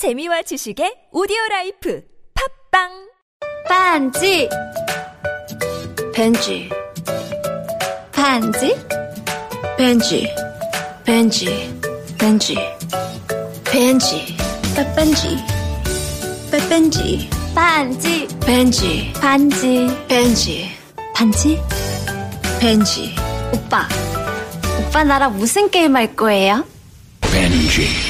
재미와 지식의 오디오 라이프 팝빵! 반지! 벤지. 반지? 벤지. 벤지. 벤지. 벤지. 빼뺀지. 빼뺀지. 반지. 벤지. 반지. 벤지. 반지? 벤지. 오빠. 오빠 나랑 무슨 게임 할 거예요? 벤지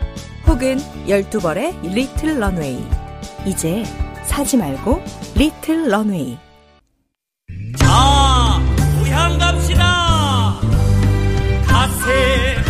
혹은 12벌의 리틀 런웨이. 이제 사지 말고 리틀 런웨이. 자, 고향 갑시다. 가세,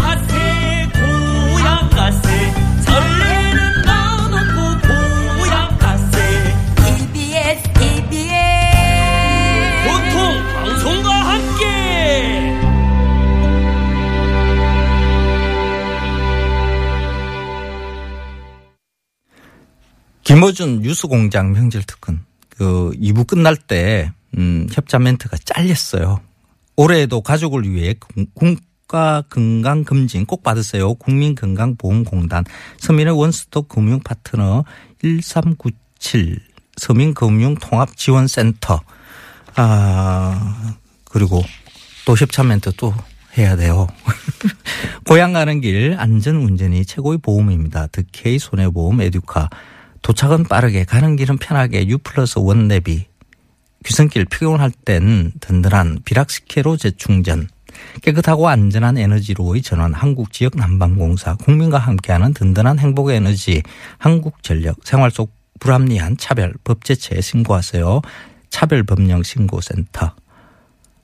김어준 뉴스공장 명절 특근 그 2부 끝날 때 음, 협자 멘트가 잘렸어요. 올해에도 가족을 위해 국- 국가 건강 검진 꼭 받으세요. 국민건강보험공단 서민의 원스톱 금융 파트너 1397 서민금융통합지원센터 아 그리고 또 협차 멘트 또 해야 돼요. 고향 가는 길 안전 운전이 최고의 보험입니다. 득케이 손해보험 에듀카 도착은 빠르게 가는 길은 편하게 U 플러스 원 내비. 귀성길 피곤할 땐 든든한 비락스케로 재충전. 깨끗하고 안전한 에너지로의 전환 한국 지역 난방공사 국민과 함께하는 든든한 행복의 에너지 한국전력 생활 속 불합리한 차별 법제체에 신고하세요. 차별법령 신고센터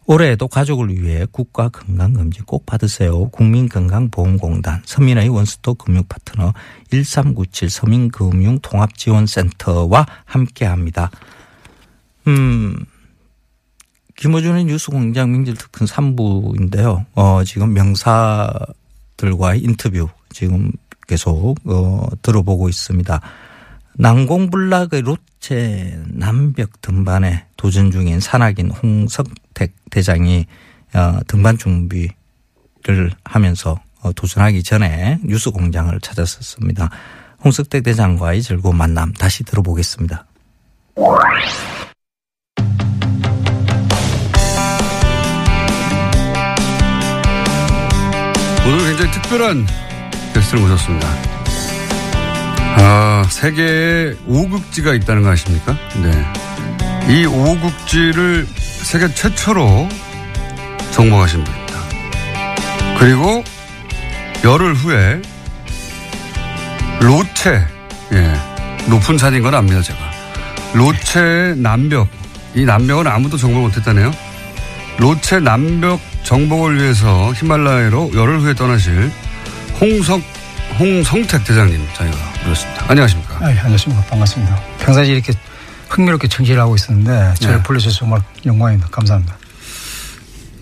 올해에도 가족을 위해 국가 건강검진 꼭 받으세요. 국민건강보험공단 서민의 원스톱 금융파트너 1397 서민금융통합지원센터와 함께합니다. 음, 김어준의 뉴스공장 명절특근 3부인데요. 어, 지금 명사들과의 인터뷰 지금 계속 어, 들어보고 있습니다. 난공불락의 롯체 남벽 등반에 도전 중인 산악인 홍석택 대장이 어, 등반 준비를 하면서 어, 도전하기 전에 뉴스 공장을 찾았었습니다. 홍석택 대장과의 즐거운 만남 다시 들어보겠습니다. 오늘 굉장히 특별한 게스트를 모셨습니다. 아, 세계에 5극지가 있다는 거 아십니까? 네. 이 5극지를 세계 최초로 정복하신 분입니다. 그리고 열흘 후에 로체, 예, 높은 산인 건 압니다, 제가. 로체 남벽, 이 남벽은 아무도 정복 못했다네요. 로체 남벽 정복을 위해서 히말라야로 열흘 후에 떠나실 홍석 홍성택 대장님 저희가 모셨습니다. 안녕하십니까? 아, 안녕하십니까. 반갑습니다. 평상시 이렇게 흥미롭게 청취를 하고 있었는데 저를 네. 불러주셔서 정말 영광입니다. 감사합니다.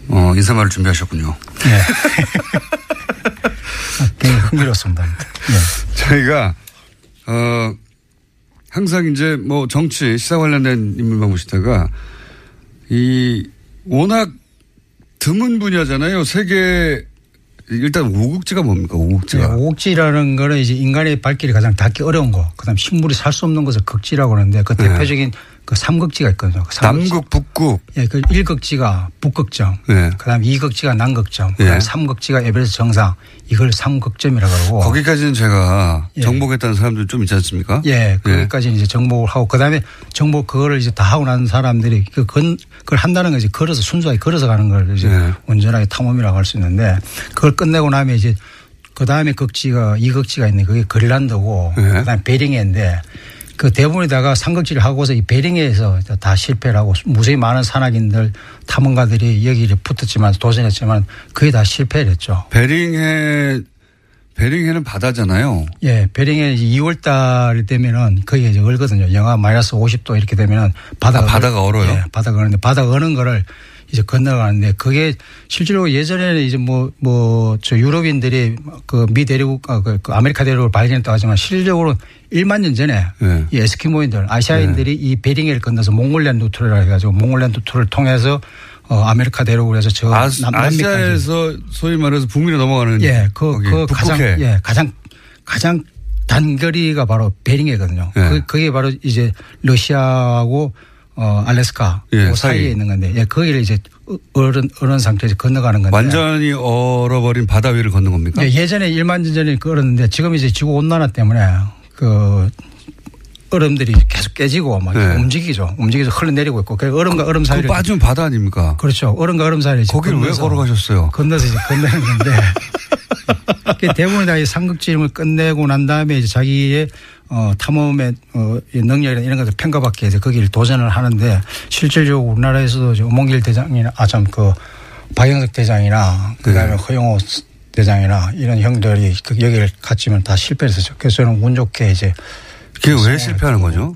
어, 인사말을 준비하셨군요. 네. 아, 굉장히 흥미롭습니다. 네. 저희가 어 항상 이제 뭐 정치 시사 관련된 인물만 모시다가 이 워낙 드문 분야잖아요. 세계 일단 오국지가 뭡니까? 오국지가. 네, 오곡지라는 거는 이제 인간의 발길이 가장 닿기 어려운 거, 그 다음 식물이 살 수 없는 것을 극지라고 하는데 그 네. 대표적인 그 삼극지가 있거든요. 그 삼극지. 남극, 북극. 예, 그 1극지가 북극점, 네. 그 다음 2극지가 남극점, 그 다음 예. 3극지가 에베레스트 정상, 이걸 삼극점이라고 그러고. 거기까지는 제가 예. 정복했다는 사람들 좀 있지 않습니까? 예, 거기까지 이제 정복을 하고 그다음에 정복 그거를 이제 다 하고 난 사람들이 그 건, 그걸 한다는 거 이제 걸어서 순수하게 걸어서 가는 걸 이제 네. 온전하게 탐험이라고 할 수 있는데 그걸 끝내고 나면 이제 그 다음에 극지가 이 극지가 있는데 그게 그린란드고 네. 그다음에 베링해인데 그 대부분에다가 삼극지를 하고서 이 베링해에서 다 실패를 하고 무수히 많은 산악인들 탐험가들이 여기를 붙었지만 도전했지만 거의 다 실패를 했죠. 베링해 베링해는 바다잖아요. 예, 베링에 2월 달 되면은 거기에 이제 얼거든요. 영하 마이너스 50도 이렇게 되면은 바다가 아, 바다가 얼어요? 예, 바다가 얼는데 바다가 얼는 거를 이제 건너가는데 그게 실제로 예전에는 이제 뭐 뭐 저 유럽인들이 그 미 대륙 아, 그, 그 아메리카 대륙을 발견했다고 하지만 실질적으로 1만 년 전에 네. 이 에스키모인들 아시아인들이 이 베링해를 건너서 Mongolian 루트를 해가지고 Mongolian 루트를 통해서 어 아메리카 대륙으로 해서 저 아, 남- 남미까지 아시아에서 소위 말해서 북미로 넘어가는 예, 그, 거기 그 가장, 북극해. 예, 가장, 가장 단거리가 바로 베링해거든요. 예. 그, 그게 바로 이제 러시아하고 어, 알래스카 예, 그 사이. 사이 에 있는 건데, 예, 거기를 이제 얼은, 얼은 상태에서 건너가는 건데. 완전히 얼어버린 바다 위를 걷는 겁니까? 예, 예전에 1만 년 전에 걸었는데 지금 이제 지구 온난화 때문에 그 얼음들이 계속 깨지고 막 네. 움직이죠. 움직이서 흘러내리고 있고 그 얼음과 얼음 그거 사이를 빠지면 바다 아닙니까? 그렇죠. 얼음과 얼음 사이를 거기를 왜 걸어가셨어요? 건너서 이제 건너는 건데 그 대부분 다 이 삼국지림을 끝내고 난 다음에 이제 자기의 어, 탐험의 어, 이 능력이나 이런 것을 평가받기 위해서 거기를 도전을 하는데 실질적으로 우리나라에서도 이제 오몽길 대장이나 아 참 그 박영석 대장이나 그다음에 네. 허영호 대장이나 이런 형들이 그 여기를 갔지만 다 실패했었죠. 그래서 저는 운 좋게 이제 그게 왜 실패하는 거죠?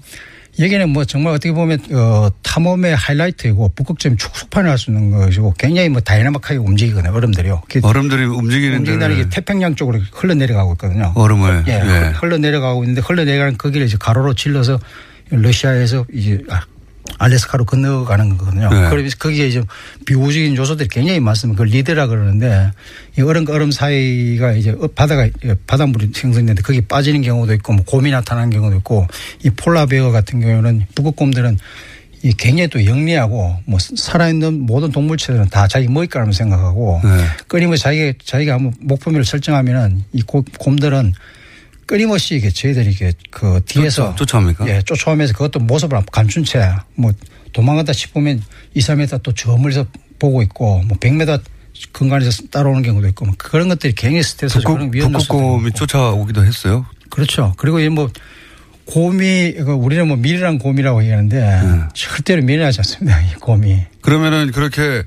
여기는 뭐 정말 어떻게 보면 어, 탐험의 하이라이트이고 북극점 축소판을 할 수 있는 것이고 굉장히 뭐 다이나믹하게 움직이거든요. 얼음들이요. 그 얼음들이 움직이는 움직인다는 게 태평양 쪽으로 흘러내려가고 있거든요. 얼음을 예, 예. 흘러내려가고 있는데 흘러내려가는 거기를 이제 가로로 질러서 러시아에서 이제 아, 알래스카로 건너가는 거거든요. 네. 그러면서 거기에 이제 비우적인 요소들이 굉장히 많습니다. 그걸 리드라 그러는데 이 얼음과 얼음 사이가 이제 어, 바다가 바닷물이 생성되는데 거기 빠지는 경우도 있고 뭐 곰이 나타나는 경우도 있고 이 폴라베어 같은 경우는 북극곰들은 이 굉장히 또 영리하고 뭐 살아있는 모든 동물체들은 다 자기 먹잇감을 생각하고 네. 끊임없이 자기 자기가 한번 목표물을 설정하면은 이 고- 곰들은 끊임없이 이게 저희들이 이게 그 뒤에서 쫓아- 쫓아옵니까? 예, 쫓아오면서 그것도 모습을 감춘 채 뭐 도망가다 싶으면 2, 3m 또 저 멀리서 보고 있고 뭐 100m 근간에서 따라오는 경우도 있고 뭐 그런 것들이 굉장히 스트레스 그런 북극, 위험 요소들이 북극곰이. 쫓아오기도 했어요. 그렇죠. 그리고 이뭐 곰이 그 우리는 뭐 미련한 곰이라고 얘기하는데 네. 절대로 미련하지 않습니다. 이 곰이. 그러면은 그렇게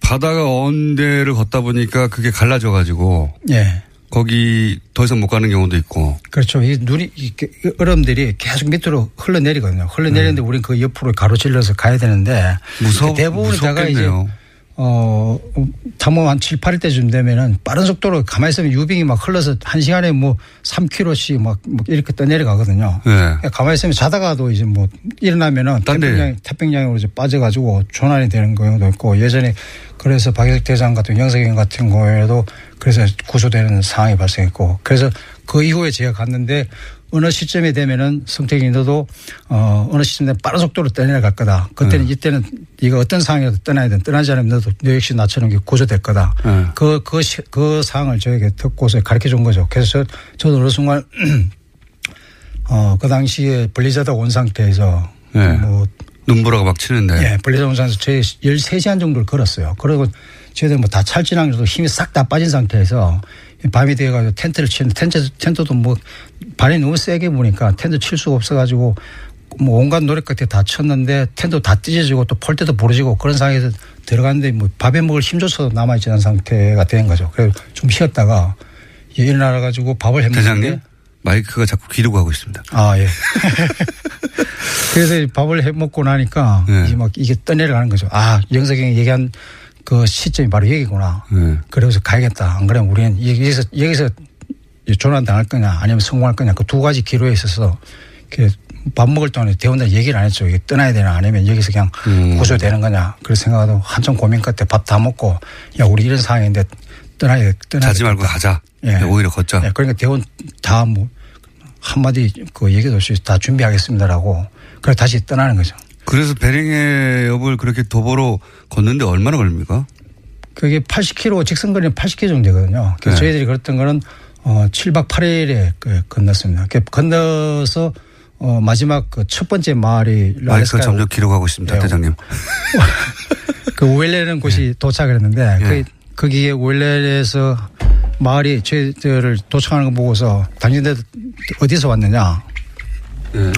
바다가 언 데를 걷다 보니까 그게 갈라져 가지고 예. 거기 더 이상 못 가는 경우도 있고 그렇죠. 이 눈이 이렇게 얼음들이 계속 밑으로 흘러내리거든요. 흘러내리는데 우리는 그 옆으로 가로질러서 가야 되는데 네. 무섭 대부분 다가 이제 무섭겠네요. 어 탐험 한 7, 8일 때쯤 되면은 빠른 속도로 가만히 있으면 유빙이 막 흘러서 한 시간에 뭐 3km씩 막, 막 이렇게 떠내려가거든요. 네. 가만히 있으면 자다가도 이제 뭐 일어나면은. 태평양, 태평양으로 이제 빠져가지고 조난이 되는 경우도 있고 예전에 그래서 박영석 대장 같은 영석이 같은 경우에도 그래서 구조되는 상황이 발생했고 그래서 그 이후에 제가 갔는데 어느 시점에 되면은 성택이 너도 어 어느 시점에 빠른 속도로 떠내려갈 거다. 그때는 네. 이때는 네가 어떤 상황이라도 떠나야 돼. 떠나지 않으면 너도 너 역시 나처럼 구조될 거다. 네. 그, 그, 시- 그 상황을 저에게 듣고서 가르쳐 준 거죠. 그래서 저- 저도 어느 순간 어, 그 당시에 블리자드 온 상태에서 네. 뭐 눈보라가 막 치는데 예, 블리자드 온 상태에서 저희 13시간 정도를 걸었어요. 그리고 저희들 뭐 다 탈진하고 힘이 싹 다 빠진 상태에서 밤이 되어가지고 텐트를 치는데 텐트, 텐트도 뭐 바람이 너무 세게 부니까 텐트 칠 수가 없어가지고 뭐 온갖 노력 끝에 다 쳤는데 텐트 다 찢어지고 또 폴대도 부러지고 그런 상황에서 들어갔는데 뭐 밥 해 먹을 힘조차도 남아있지 않은 상태가 된 거죠. 그래서 좀 쉬었다가 이제 일어나 가지고 밥을 해 먹는데 대장님 마이크가 자꾸 귀로 가고 있습니다. 아, 예. 그래서 이 밥을 해 먹고 나니까 네. 이제 막 이게 떠내려가는 거죠. 아, 영석이 형이 얘기한 그 시점이 바로 여기구나. 네. 그래서 가야겠다. 안 그러면 우리는 여기서, 여기서 조난 당할 거냐 아니면 성공할 거냐 그 두 가지 기로에 있어서 밥 먹을 동안에 대원들 얘기를 안 했죠. 이게 떠나야 되나 아니면 여기서 그냥 음. 구조되는 거냐. 그래서 생각하고 한참 고민 끝에 밥 다 먹고 야, 우리 이런 상황인데 떠나야, 떠나야 자지 말고 가자. 예. 네, 오히려 걷자. 예, 그러니까 대원 다 뭐 한마디 그 얘기도 없이 다 준비하겠습니다라고 그래 다시 떠나는 거죠. 그래서 베링해 엽을 그렇게 도보로 걷는데 얼마나 걸립니까? 그게 80km 직선 거리는 80km 정도 되거든요. 그래서 네. 저희들이 걸었던 거는 어 7박 8일에 그 건넜습니다. 그 건너서 어 마지막 그 첫 번째 마을이 마이크가 점점 가고 있습니다, 네. 대장님. 그 우엘레라는 곳이 도착을 했는데 예. 그 거기에 우엘레에서 마을이 저희들을 도착하는 거 보고서 당신들 어디서 왔느냐. 네.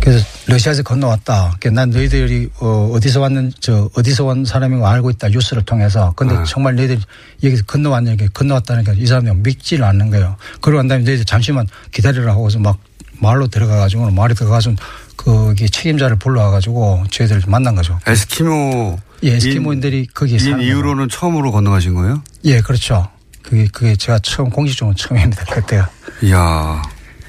그래서 러시아에서 건너왔다. 그난 너희들이 어, 어디서 왔는 저 어디서 온 사람인 거 알고 있다. 뉴스를 통해서. 근데 아. 정말 너희들이 여기서 건너왔냐, 건너왔다니까 이 사람이 믿지를 않는 거예요. 그러고 난 다음에 너희들 잠시만 기다리라 하고서 막 말로 들어가 가지고 말이 들어가서 거기 책임자를 불러와 가지고 저희들 만난 거죠. 에스키모. 예, 에스키모인들이 거기에 인 이후로는 처음으로 건너가신 거예요? 예, 그렇죠. 그게 그게 제가 처음 공식적으로 처음입니다. 그때가 이야.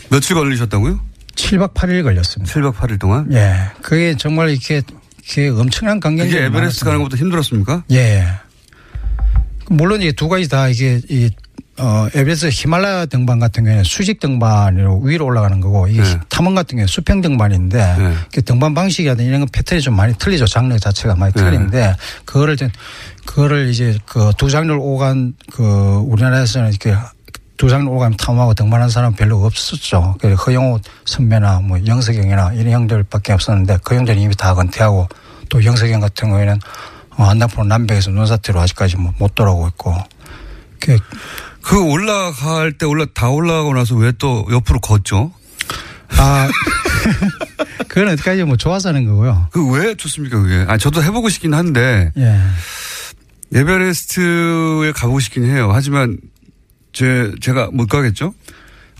며칠 걸리셨다고요? 7박 8일 걸렸습니다. 7박 8일 동안? 예, 그게 정말 이렇게 그게 엄청난 강경이 그게 에베레스트 가는 것보다 힘들었습니까? 예. 물론 이게 두 가지 다 이게 이 어, 에베레스트 히말라야 등반 같은 경우에는 수직 등반으로 위로 올라가는 거고 이게 네. 탐험 같은 경우는 수평 등반인데 네. 그 등반 방식이라든지 이런 건 패턴이 좀 많이 틀리죠. 장르 자체가 많이 네. 틀린데 그거를 이제 그거를 이제 그 두 장르를 오간 그 우리나라에서는 이렇게 두 장르 오가면 탐험하고 등반하는 사람은 별로 없었죠. 그 허영호 선배나 뭐 영석영이나 이런 형들밖에 없었는데 그 형들이 이미 다 건퇴하고 또 영석영 같은 경우에는 어, 안남포 남백에서 논사태로 아직까지 뭐못 돌아오고 있고 그 그 올라갈 때 올라 다 올라가고 나서 왜 또 옆으로 걷죠? 아, 그건 어디까지 뭐 좋아서 하는 거고요. 그 왜 좋습니까 그게? 아 저도 해보고 싶긴 한데 예. 에베레스트에 가보고 싶긴 해요. 하지만 제 제가 못 가겠죠?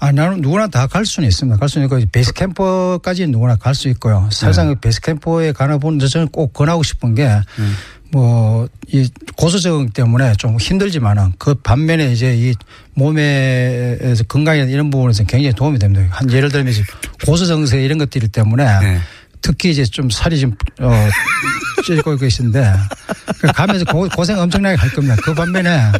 아, 나는 누구나 다 갈 수는 있습니다. 갈 수는 있고, 베이스 캠프까지 누구나 갈 수 있고요. 사실상 그 베이스 캠프에 가나 보는 저는 꼭 권하고 싶은 게, 뭐, 이 고소 적응 때문에 좀 힘들지만은 그 반면에 이제 이 몸에서 건강이나 이런 부분에서 굉장히 도움이 됩니다. 한 예를 들면 이제 고소 정세 이런 것들 때문에 네. 특히 이제 좀 살이 좀, 어, 찌고 계신데, 그 가면서 고, 고생 엄청나게 할 겁니다. 그 반면에,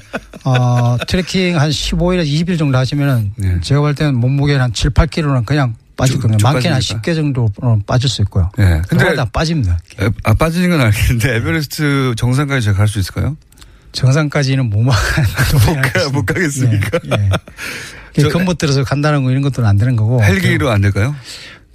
어, 트레킹 한 15일에서 20일 정도 하시면은, 네. 제가 볼 때는 몸무게는 한 7, 8kg는 그냥 빠질 쭉- 겁니다. 쭉 많게는 한 빠지니까. 10개 정도 어, 빠질 수 있고요. 네. 근데- 다 빠집니다. 에, 아 빠지는 건 알겠는데 에베레스트 정상까지 제가 갈 수 있을까요? 정상까지는 못, 못, 가- 못 가겠습니까? 예. 예. 저- 근못 들어서 간다는 거 이런 것들은 안 되는 거고. 헬기로 안 될까요?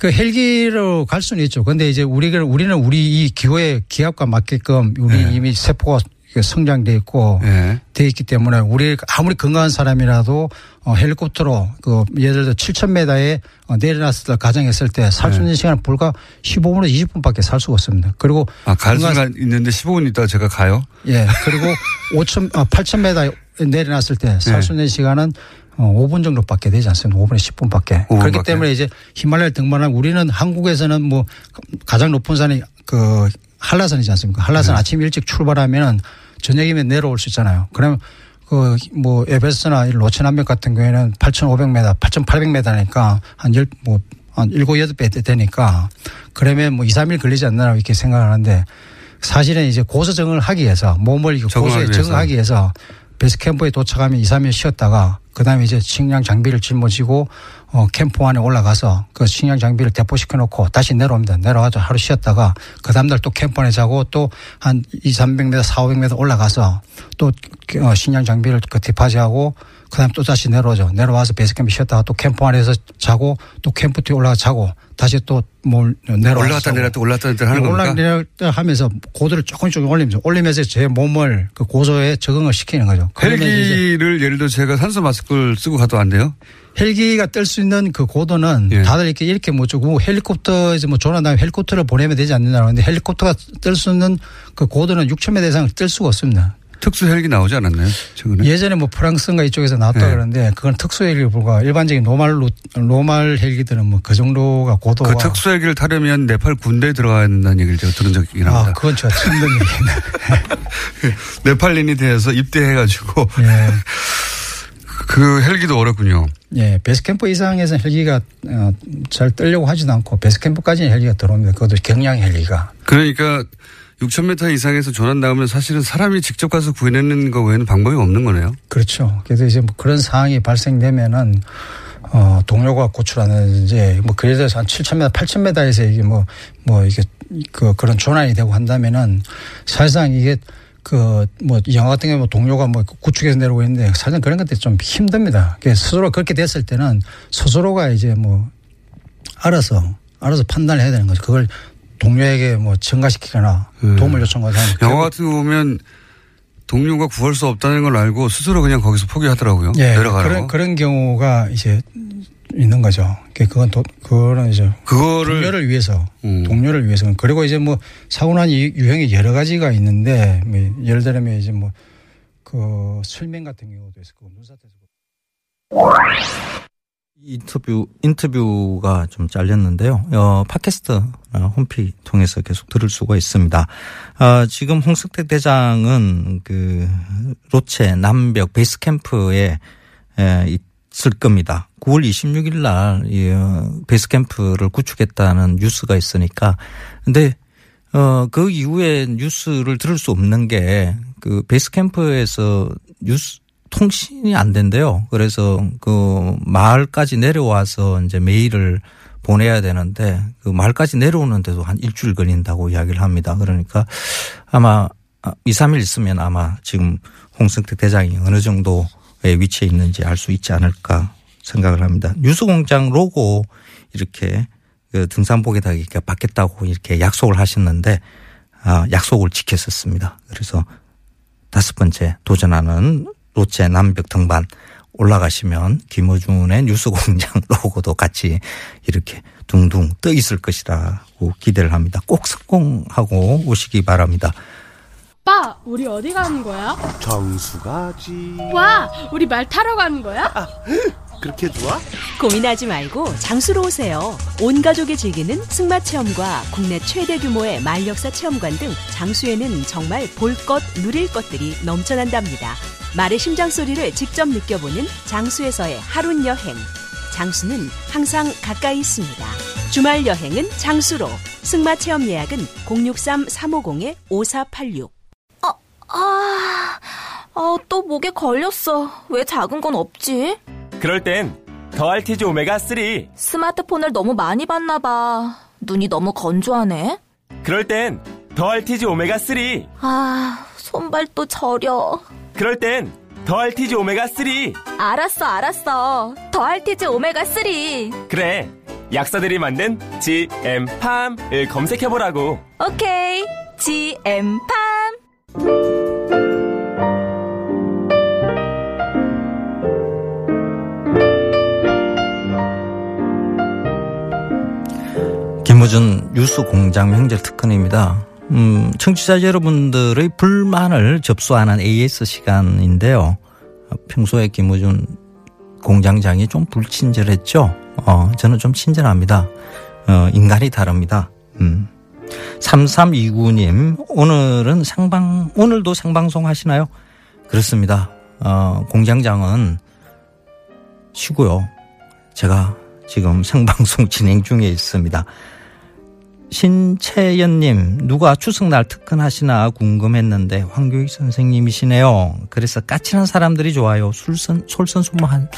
그 헬기로 갈 수는 있죠. 근데 이제 우리가 우리는 우리 이 기호의 기압과 맞게끔 우리 네. 이미 세포가 성장돼 있고 예. 돼 있기 때문에 우리 아무리 건강한 사람이라도 어, 헬리콥터로 그 예를 들어 7,000m에 어, 내려놨을 때 가정했을 때 살 수 있는 시간은 불과 15분에서 20분밖에 살 수가 없습니다. 그리고 아, 갈 건강한 수가 있는데 15분 있다가 제가 가요? 예. 그리고 5천, 아, 8,000m 내려놨을 때 살수 네. 있는 시간은 어, 5분 정도밖에 되지 않습니다. 5분에 10분밖에. 5분 그렇기. 때문에 이제 히말라야 등반한 우리는 한국에서는 뭐 가장 높은 산이 그 한라산이지 않습니까? 한라산 네. 아침 일찍 출발하면 저녁이면 내려올 수 있잖아요. 그러면 그뭐이 로체남맥 같은 경우에는 8,500m, 8,800m니까 한 열, 뭐, 한 일곱, 여덟 배 되니까 그러면 뭐 2, 3일 걸리지 않나 이렇게 생각하는데 사실은 이제 고소정을 하기 위해서 몸을 고소에 위해서. 적응하기 위해서 베이스 캠프에 도착하면 2, 3일 쉬었다가 그다음에 이제 식량 장비를 짊어지고 어 캠프 안에 올라가서 그 식량 장비를 대포시켜 놓고 다시 내려옵니다. 내려가서 하루 쉬었다가 그 다음 날 또 캠프 안에 자고 또 한 2, 300m, 4, 500m 올라가서 또 어, 식량 장비를 그 디파지하고 그 다음 또 다시 내려오죠. 내려와서 베이스 캠프 쉬었다가 또 캠프 안에서 자고 또 캠프 뒤에 올라가 자고 다시 또뭘 내려와서 올라갔다 내렸다 올라갔다 내렸다 하는 겁니까? 올라내렸다 하면서 고도를 조금 조금 올리면서 올리면서 제 몸을 그 고소에 적응을 시키는 거죠. 이제 헬기를 예를 들어 제가 산소 마스크를 쓰고 가도 안 돼요? 헬기가 뜰 수 있는 그 고도는 예. 다들 이렇게 이렇게 못 주고 헬리콥터에서 뭐 조난 다음에 헬리콥터를 보내면 되지 않느냐고 하는데 헬리콥터가 뜰 수 있는 그 고도는 6,000m 이상 뜰 수가 없습니다. 특수 헬기 나오지 않았나요? 최근에? 예전에 뭐 프랑스인가 이쪽에서 나왔다 네. 그러는데 그건 특수 헬기에 불과 일반적인 노말 루- 노말 헬기들은 뭐 그 정도가 고도가 그 특수 헬기를 타려면 네팔 군대에 들어가야 된다는 얘기를 제가 들은 적이 있긴 아, 합니다. 그건 제가 처음 듣는 얘기입니다. 네팔린이 돼서 입대해 가지고 예. 그 헬기도 어렵군요. 예, 베스캠프 이상에서 헬기가 어, 잘 뜨려고 하지도 않고 베스캠프까지는 헬기가 들어옵니다. 그것도 경량 헬기가. 그러니까 6,000m 이상에서 조난 나오면 사실은 사람이 직접 가서 구해내는 거 외에는 방법이 없는 거네요. 그렇죠. 그래서 이제 뭐 그런 상황이 발생되면은 어, 동료가 구출하는지 뭐 그래도 한 7,000m, 8,000m에서 이게 뭐, 뭐 이게 그 그런 조난이 되고 한다면은 사실상 이게 그 뭐 영화 같은 경우 뭐 동료가 뭐 구축해서 내려오고 있는데 사실은 그런 것들이 좀 힘듭니다. 그래서 스스로 그렇게 됐을 때는 스스로가 이제 뭐 알아서 알아서 판단을 해야 되는 거죠. 그걸 동료에게 뭐 전가시키거나 음. 도움을 요청하거나 영화 같은 거 보면 동료가 구할 수 없다는 걸 알고 스스로 그냥 거기서 포기하더라고요. 예, 내려가라고. 그런 그런 경우가 이제 있는 거죠. 그건 도, 그거는 이제 그거를 동료를 위해서 음. 동료를 위해서 그리고 이제 뭐 사고 난 유- 유형이 여러 가지가 있는데 뭐 예를 들면 이제 뭐 그 술맹 같은 경우도 있을 거고 눈사태도 인터뷰 인터뷰가 좀 잘렸는데요. 어, 팟캐스트 어, 홈페이지 통해서 계속 들을 수가 있습니다. 어, 지금 홍성택 대장은 그 로체 남벽 베이스 캠프에 에, 있을 겁니다. 9월 26일 날 이, 어, 베이스 캠프를 구축했다는 뉴스가 있으니까 근데 어, 그 이후에 뉴스를 들을 수 없는 게 그 베이스 캠프에서 뉴스 통신이 안 된대요. 그래서 그 마을까지 내려와서 이제 메일을 보내야 되는데 그 마을까지 내려오는데도 한 일주일 걸린다고 이야기를 합니다. 그러니까 아마 2, 3일 있으면 아마 지금 홍승택 대장이 어느 정도의 위치에 있는지 알 수 있지 않을까 생각을 합니다. 뉴스공장 로고 이렇게 그 등산복에다가 이렇게 받겠다고 이렇게 약속을 하셨는데 아, 약속을 지켰었습니다. 그래서 다섯 번째 도전하는 로체 남벽 등반 올라가시면 김어준의 뉴스공장 로고도 같이 이렇게 둥둥 떠 있을 것이라고 기대를 합니다. 꼭 성공하고 오시기 바랍니다. 오빠, 우리 어디 가는 거야? 정수 가지 와, 우리 말 타러 가는 거야? 그렇게 좋아? 고민하지 말고 장수로 오세요. 온 가족이 즐기는 승마 체험과 국내 최대 규모의 말 역사 체험관 등 장수에는 정말 볼 것, 누릴 것들이 넘쳐난답니다. 말의 심장 소리를 직접 느껴보는 장수에서의 하룬 여행. 장수는 항상 가까이 있습니다. 주말 여행은 장수로. 승마 체험 예약은 063-350-5486. 아, 아, 또 목에 걸렸어. 왜 작은 건 없지? 그럴 땐 더알티지 오메가 3. 스마트폰을 너무 많이 봤나 봐. 눈이 너무 건조하네. 그럴 땐 더알티지 오메가 3. 아, 손발 또 저려. 그럴 땐 더알티지 오메가 3. 알았어, 알았어. 더알티지 오메가 3. 그래. 약사들이 만든 GM팜을 검색해 보라고. 오케이. GM팜. 김우준 뉴스 공장 명절 특근입니다. 음, 청취자 여러분들의 불만을 접수하는 AS 시간인데요. 평소에 김우준 공장장이 좀 불친절했죠? 어, 저는 좀 친절합니다. 어, 인간이 다릅니다. 음. 3329님, 오늘은 생방, 오늘도 생방송 하시나요? 그렇습니다. 어, 공장장은 쉬고요. 제가 지금 생방송 진행 중에 있습니다. 신채연님, 누가 추석날 특근하시나 궁금했는데 황교익 선생님이시네요. 그래서 까칠한 사람들이 좋아요. 술선, 솔선수범한,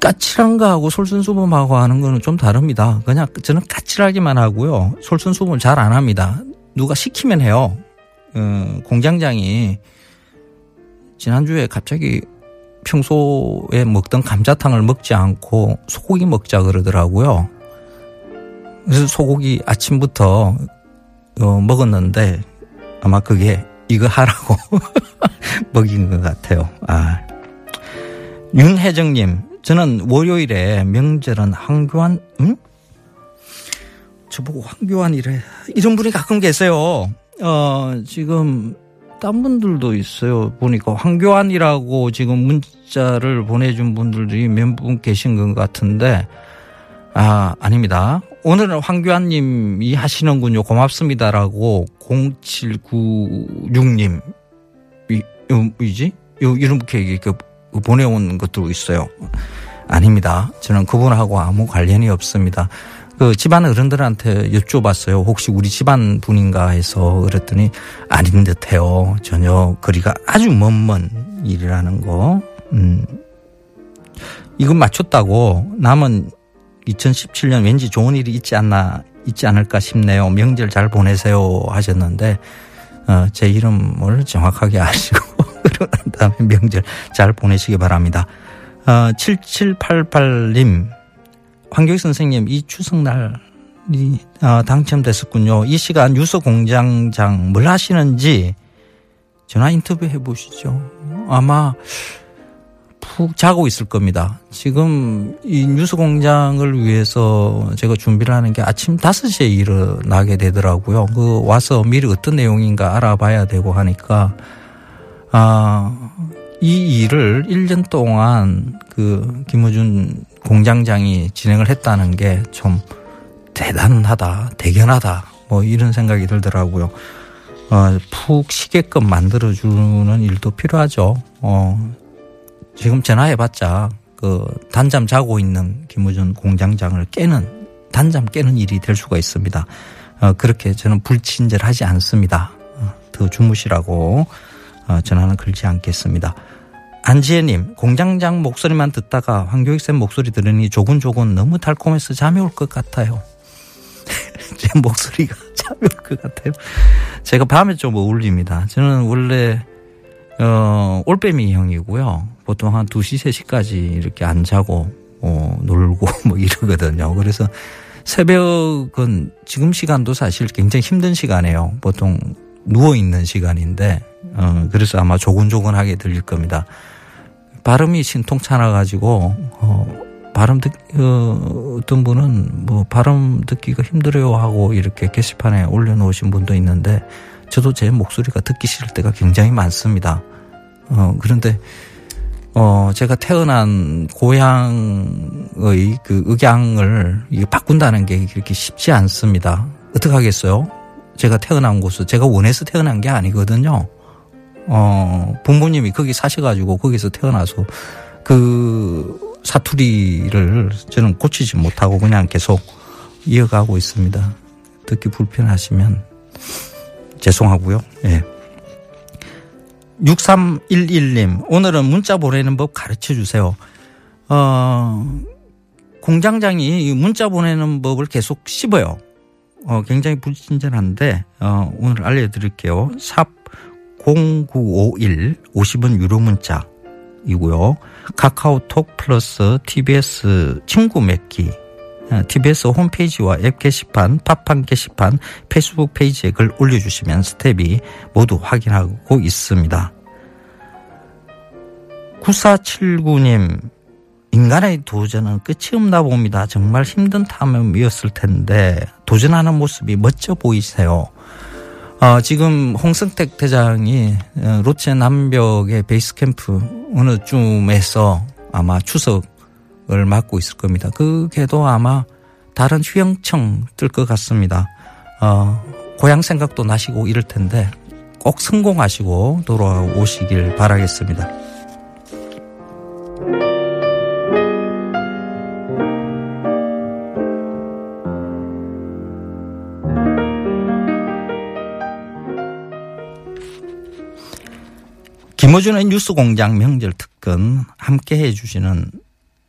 까칠한 거하고 솔선수범하고 하는 거는 좀 다릅니다. 그냥 저는 까칠하기만 하고요. 솔선수범을 잘안 합니다. 누가 시키면 해요. 어, 공장장이 지난주에 갑자기 평소에 먹던 감자탕을 먹지 않고 소고기 먹자 그러더라고요. 그래서 소고기 아침부터 어, 먹었는데 아마 그게 이거 하라고 먹인 것 같아요. 아. 윤혜정님, 저는 월요일에 명절은 황교안, 응? 저보고 황교안이래. 이런 분이 가끔 계세요. 어, 지금 딴 분들도 있어요. 보니까 황교안이라고 지금 문자를 보내준 분들이 몇 분 계신 것 같은데, 아, 아닙니다. 오늘은 황교안님이 하시는군요. 고맙습니다라고 0796님, 이, 요, 뭐지? 요, 이렇게 이렇게 보내온 것도 있어요. 아닙니다. 저는 그분하고 아무 관련이 없습니다. 그 집안 어른들한테 여쭤봤어요. 혹시 우리 집안 분인가 해서 그랬더니 아닌 듯해요. 전혀 거리가 아주 먼먼 일이라는 거. 음. 이건 맞췄다고 남은 2017년 왠지 좋은 일이 있지 않나 있지 않을까 싶네요. 명절 잘 보내세요 하셨는데 어, 제 이름을 정확하게 아시고 그런 다음에 명절 잘 보내시기 바랍니다. 어, 7788님 황교익 선생님 이 추석날 이 어, 당첨됐었군요. 이 시간 뉴스 공장장 뭘 하시는지 전화 인터뷰 해보시죠. 아마 푹 자고 있을 겁니다. 지금 이 뉴스 공장을 위해서 제가 준비를 하는 게 아침 5시에 일어나게 되더라고요. 그 와서 미리 어떤 내용인가 알아봐야 되고 하니까 아, 이 일을 1년 동안 그 김우준 공장장이 진행을 했다는 게 좀 대단하다, 대견하다, 뭐 이런 생각이 들더라고요. 어, 푹 쉬게끔 만들어주는 일도 필요하죠. 어, 지금 전화해봤자 그 단잠 자고 있는 김우준 공장장을 깨는 단잠 깨는 일이 될 수가 있습니다. 어, 그렇게 저는 불친절하지 않습니다. 어, 더 주무시라고 어, 전화는 걸지 않겠습니다. 안지혜님, 공장장 목소리만 듣다가 황교익 쌤 목소리 들으니 조곤조곤 너무 달콤해서 잠이 올 것 같아요. 제 목소리가 잠이 올 것 같아요. 제가 밤에 좀 어울립니다. 저는 원래, 어, 올빼미 형이고요. 보통 한 2시, 3시까지 이렇게 안 자고, 어, 놀고 뭐 이러거든요. 그래서 새벽은 지금 시간도 사실 굉장히 힘든 시간이에요. 보통 누워있는 시간인데, 어, 그래서 아마 조곤조곤하게 들릴 겁니다. 발음이 신통찮아가지고, 어, 발음 듣, 어, 어떤 분은 뭐 발음 듣기가 힘들어요 하고 이렇게 게시판에 올려놓으신 분도 있는데, 저도 제 목소리가 듣기 싫을 때가 굉장히 많습니다. 어, 그런데, 어, 제가 태어난 고향의 그 억양을 바꾼다는 게 그렇게 쉽지 않습니다. 어떻게 하겠어요? 제가 태어난 곳은 제가 원해서 태어난 게 아니거든요. 어, 부모님이 거기 사셔가지고 거기서 태어나서 그 사투리를 저는 고치지 못하고 그냥 계속 이어가고 있습니다. 듣기 불편하시면 죄송하고요. 예. 6311님, 오늘은 문자 보내는 법 가르쳐 주세요. 어, 공장장이 문자 보내는 법을 계속 씹어요. 어, 굉장히 불친절한데, 어, 오늘 알려드릴게요. 샵 0951 50원 유료 문자 이고요. 카카오톡 플러스 TBS 친구 맺기 TBS 홈페이지와 앱 게시판, 팟빵 게시판, 페이스북 페이지에 글 올려주시면 스텝이 모두 확인하고 있습니다. 9479님, 인간의 도전은 끝이 없나 봅니다. 정말 힘든 탐험이었을 텐데, 도전하는 모습이 멋져 보이세요. 어, 지금 홍승택 대장이 어, 로체 남벽의 베이스 캠프 어느 쯤에서 아마 추석 을 맡고 있을 겁니다. 그게도 아마 다른 휴영청 뜰 것 같습니다. 어, 고향 생각도 나시고 이럴 텐데 꼭 성공하시고 돌아오시길 바라겠습니다. 김어준의 뉴스공장 명절 특근 함께 해주시는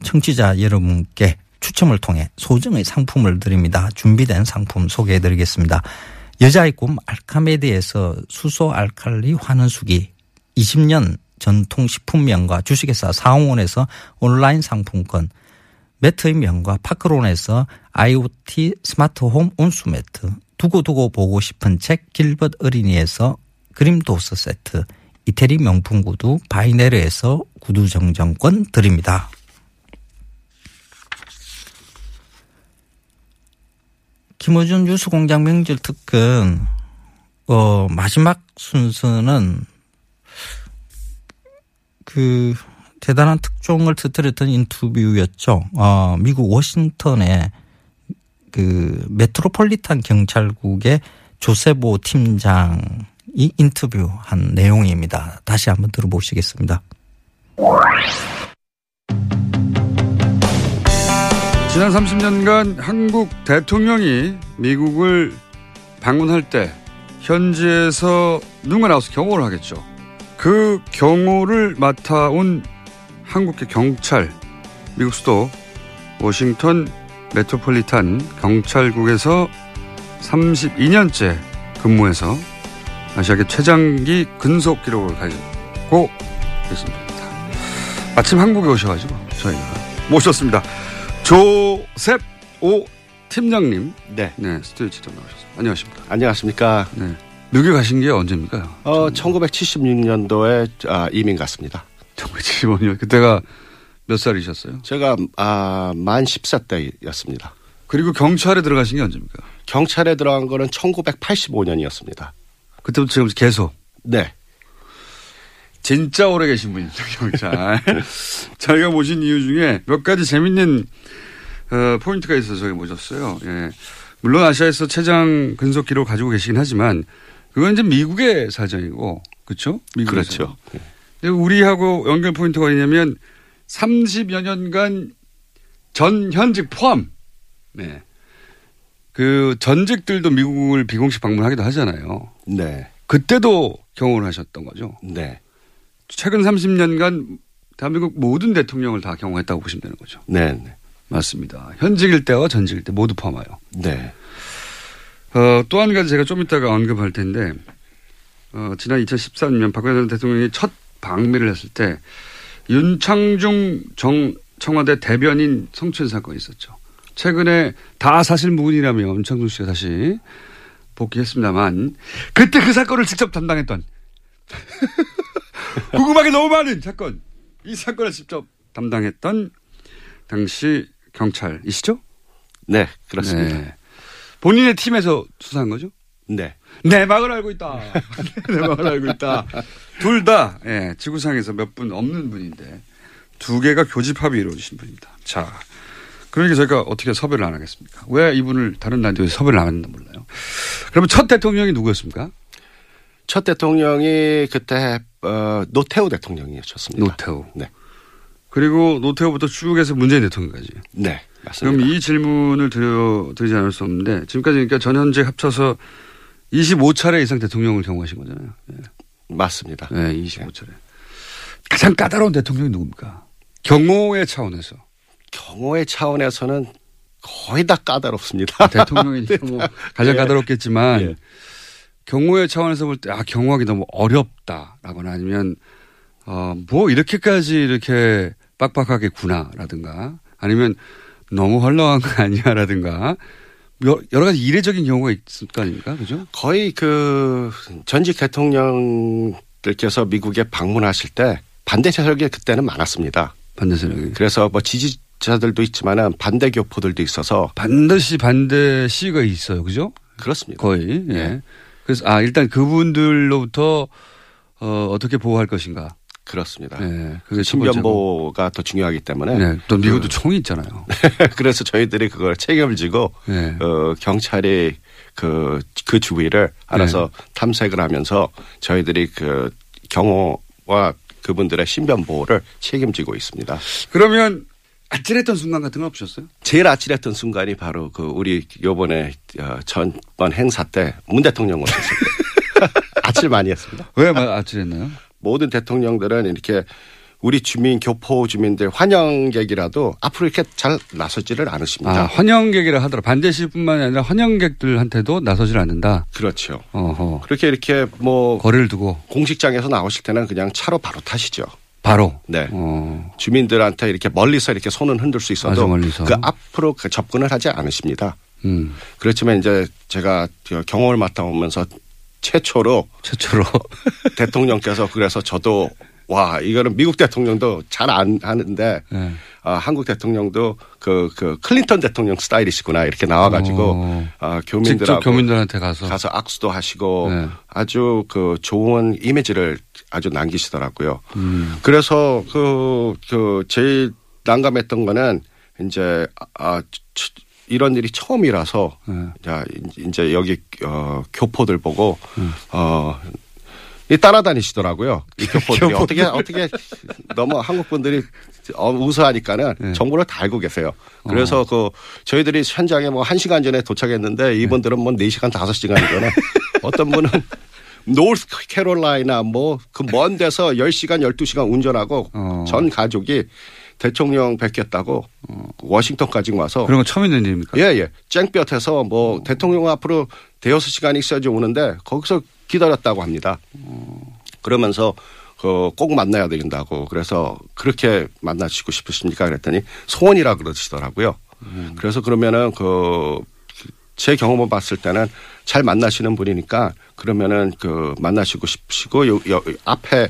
청취자 여러분께 추첨을 통해 소정의 상품을 드립니다. 준비된 상품 소개해 드리겠습니다. 여자의 꿈 알카메디에서 수소 알칼리 환원수기 20년 전통 식품명과 주식회사 사홍원에서 온라인 상품권 매트의 명과 파크론에서 IoT 스마트홈 온수매트 두고두고 보고 싶은 책 길벗 어린이에서 그림 도서 세트 이태리 명품 구두 바이네르에서 구두 정정권 드립니다. 김호준 뉴스공장 명절 특근 어, 마지막 순서는 그 대단한 특종을 터뜨렸던 인터뷰였죠. 어, 미국 워싱턴의 그 메트로폴리탄 경찰국의 조세보 팀장 이 인터뷰한 내용입니다. 다시 한번 들어보시겠습니다. 지난 30년간 한국 대통령이 미국을 방문할 때 현지에서 누군가 나와서 경호를 하겠죠. 그 경호를 맡아온 한국의 경찰, 미국 수도 워싱턴 메트로폴리탄 경찰국에서 32년째 근무해서 아시아계 최장기 근속 기록을 가지고 있습니다. 마침 한국에 오셔가지고 저희가 모셨습니다. 조셉 오 팀장님. 네. 네, 스튜디오 직접 나오셨습니다. 안녕하십니까. 안녕하십니까. 네. 미국에 가신 게 언제입니까? 어, 1976년도에 아, 이민 갔습니다. 1975년. 그때가 몇 살이셨어요? 제가 아, 만 10세 때였습니다. 그리고 경찰에 들어가신 게 언제입니까? 경찰에 들어간 거는 1985년이었습니다. 그때부터 지금 계속. 네. 진짜 오래 계신 분이죠, 경찰. 저희가 모신 이유 중에 몇 가지 재밌는 어, 포인트가 있어서 저희 모셨어요. 예. 물론 아시아에서 최장 근속 기록 가지고 계시긴 하지만 그건 이제 미국의 사정이고 그렇죠? 그렇죠. 근데 우리하고 연결 포인트가 어디냐면 30여 년간 전 현직 포함. 네. 그 전직들도 미국을 비공식 방문하기도 하잖아요. 네. 그때도 경험을 하셨던 거죠. 네. 최근 30년간 대한민국 모든 대통령을 다 경험했다고 보시면 되는 거죠. 네. 네. 맞습니다. 현직일 때와 전직일 때 모두 포함하여. 네. 어, 또 한 가지 제가 좀 이따가 언급할 텐데, 어, 지난 2013년 박근혜 전 대통령이 첫 방미를 했을 때, 윤창중 정, 청와대 대변인 성추행 사건이 있었죠. 최근에 다 사실 무근이라며 윤창중 씨가 다시 복귀했습니다만, 그때 그 사건을 직접 담당했던, 궁금하게 너무 많은 사건, 이 사건을 직접 담당했던 당시 경찰이시죠? 네, 그렇습니다. 네. 본인의 팀에서 수사한 거죠? 네. 내막을 알고 있다. 내막을 알고 있다. 둘 다, 예, 지구상에서 몇 분 없는 분인데, 두 개가 교집합이 이루어지신 분입니다. 자, 그러니까 저희가 어떻게 섭외를 안 하겠습니까? 왜 이분을 다른 라디오에서 섭외를 안 했나 몰라요. 그러면 첫 대통령이 누구였습니까? 첫 대통령이 그때 어, 노태우 대통령이었습니다. 노태우. 네. 그리고 노태우부터 쭉 해서 문재인 대통령까지. 네, 맞습니다. 그럼 이 질문을 드려, 드리지 않을 수 없는데, 지금까지 그러니까 전 현직 합쳐서 25차례 이상 대통령을 경험하신 거잖아요. 네. 맞습니다. 네, 25차례. 가장 까다로운 대통령이 누굽니까? 경호의 차원에서. 경호의 차원에서는 거의 다 까다롭습니다. 대통령이 뭐 가장 예. 까다롭겠지만 예. 경호의 차원에서 볼 때 아 경호하기 너무 어렵다라거나 아니면 어 뭐 이렇게까지 이렇게 빡빡하겠구나라든가 아니면 너무 헐렁한 거 아니야라든가 여- 여러 가지 이례적인 경우가 있을 거 아닙니까 그죠? 거의 그 전직 대통령들께서 미국에 방문하실 때 반대 세력이 그때는 많았습니다. 반대 세력이 그래서 뭐 지지자들도 있지만은 반대 교포들도 있어서 반드시 반대 시가 있어요 그죠? 그렇습니다. 거의 예. 네. 그래서 아 일단 그분들로부터 어, 어떻게 보호할 것인가. 그렇습니다. 네, 그게. 신변보호가 더 중요하기 때문에 네, 또 미국도 총이 있잖아요. 그래서 저희들이 그걸 책임을 지고 네. 어, 경찰이 그, 그 주위를 알아서 네. 탐색을 하면서 저희들이 그 경호와 그분들의 신변 보호를 책임지고 있습니다. 그러면 아찔했던 순간 같은 건 없으셨어요? 제일 아찔했던 순간이 바로 그 우리 요번에 어, 전번 행사 때 문 대통령 오셨을 때 아찔 많이 했습니다. 왜 아찔했나요? 모든 대통령들은 이렇게 우리 주민 교포 주민들 환영객이라도 앞으로 이렇게 잘 나서지를 않으십니다. 아, 환영객이라 하더라. 반대시뿐만 아니라 환영객들한테도 나서질 않는다. 그렇죠. 어허. 그렇게 이렇게 뭐 거리를 두고 공식장에서 나오실 때는 그냥 차로 바로 타시죠. 바로. 네. 어. 주민들한테 이렇게 멀리서 이렇게 손은 흔들 수 있어도. 그 앞으로 그 접근을 하지 않으십니다. 음. 그렇지만 이제 제가 그 경험을 맡아오면서 최초로 최초로 대통령께서 그래서 저도 와 이거는 미국 대통령도 잘 안 하는데 네. 아, 한국 대통령도 그, 그 클린턴 대통령 스타일이시구나 이렇게 나와가지고 어. 아, 교민들하고 교민들한테 가서 가서 악수도 하시고 네. 아주 그 좋은 이미지를 아주 남기시더라고요. 음. 그래서 그, 그 제일 난감했던 거는 이제 아, 치- 이런 일이 처음이라서 네. 자, 이제 여기 어, 교포들 보고 음. 어, 이 따라다니시더라고요. 이 교포들이 어떻게 어떻게 너무 한국 분들이 어, 우수하니까는 네. 정보를 다 알고 계세요. 그래서 그 저희들이 현장에 뭐한 시간 전에 도착했는데 이분들은 뭐네 시간 다섯 시간 전에 어떤 분은 노스 캐롤라이나 뭐 그 먼 데서 10시간 12시간 운전하고 어. 전 가족이 대통령 뵙겠다고 워싱턴까지 와서 그런 거 처음 있는 일입니까? 예, 예. 쨍볕에서 뭐 대통령 앞으로 대여섯 시간이 있어야지 오는데 거기서 기다렸다고 합니다. 그러면서 그꼭 만나야 된다고 그래서 그렇게 만나시고 싶으십니까 그랬더니 소원이라 그러시더라고요. 그래서 그러면은 그 제 경험을 봤을 때는 잘 만나시는 분이니까 그러면은 그 만나시고 싶으시고 요, 요 앞에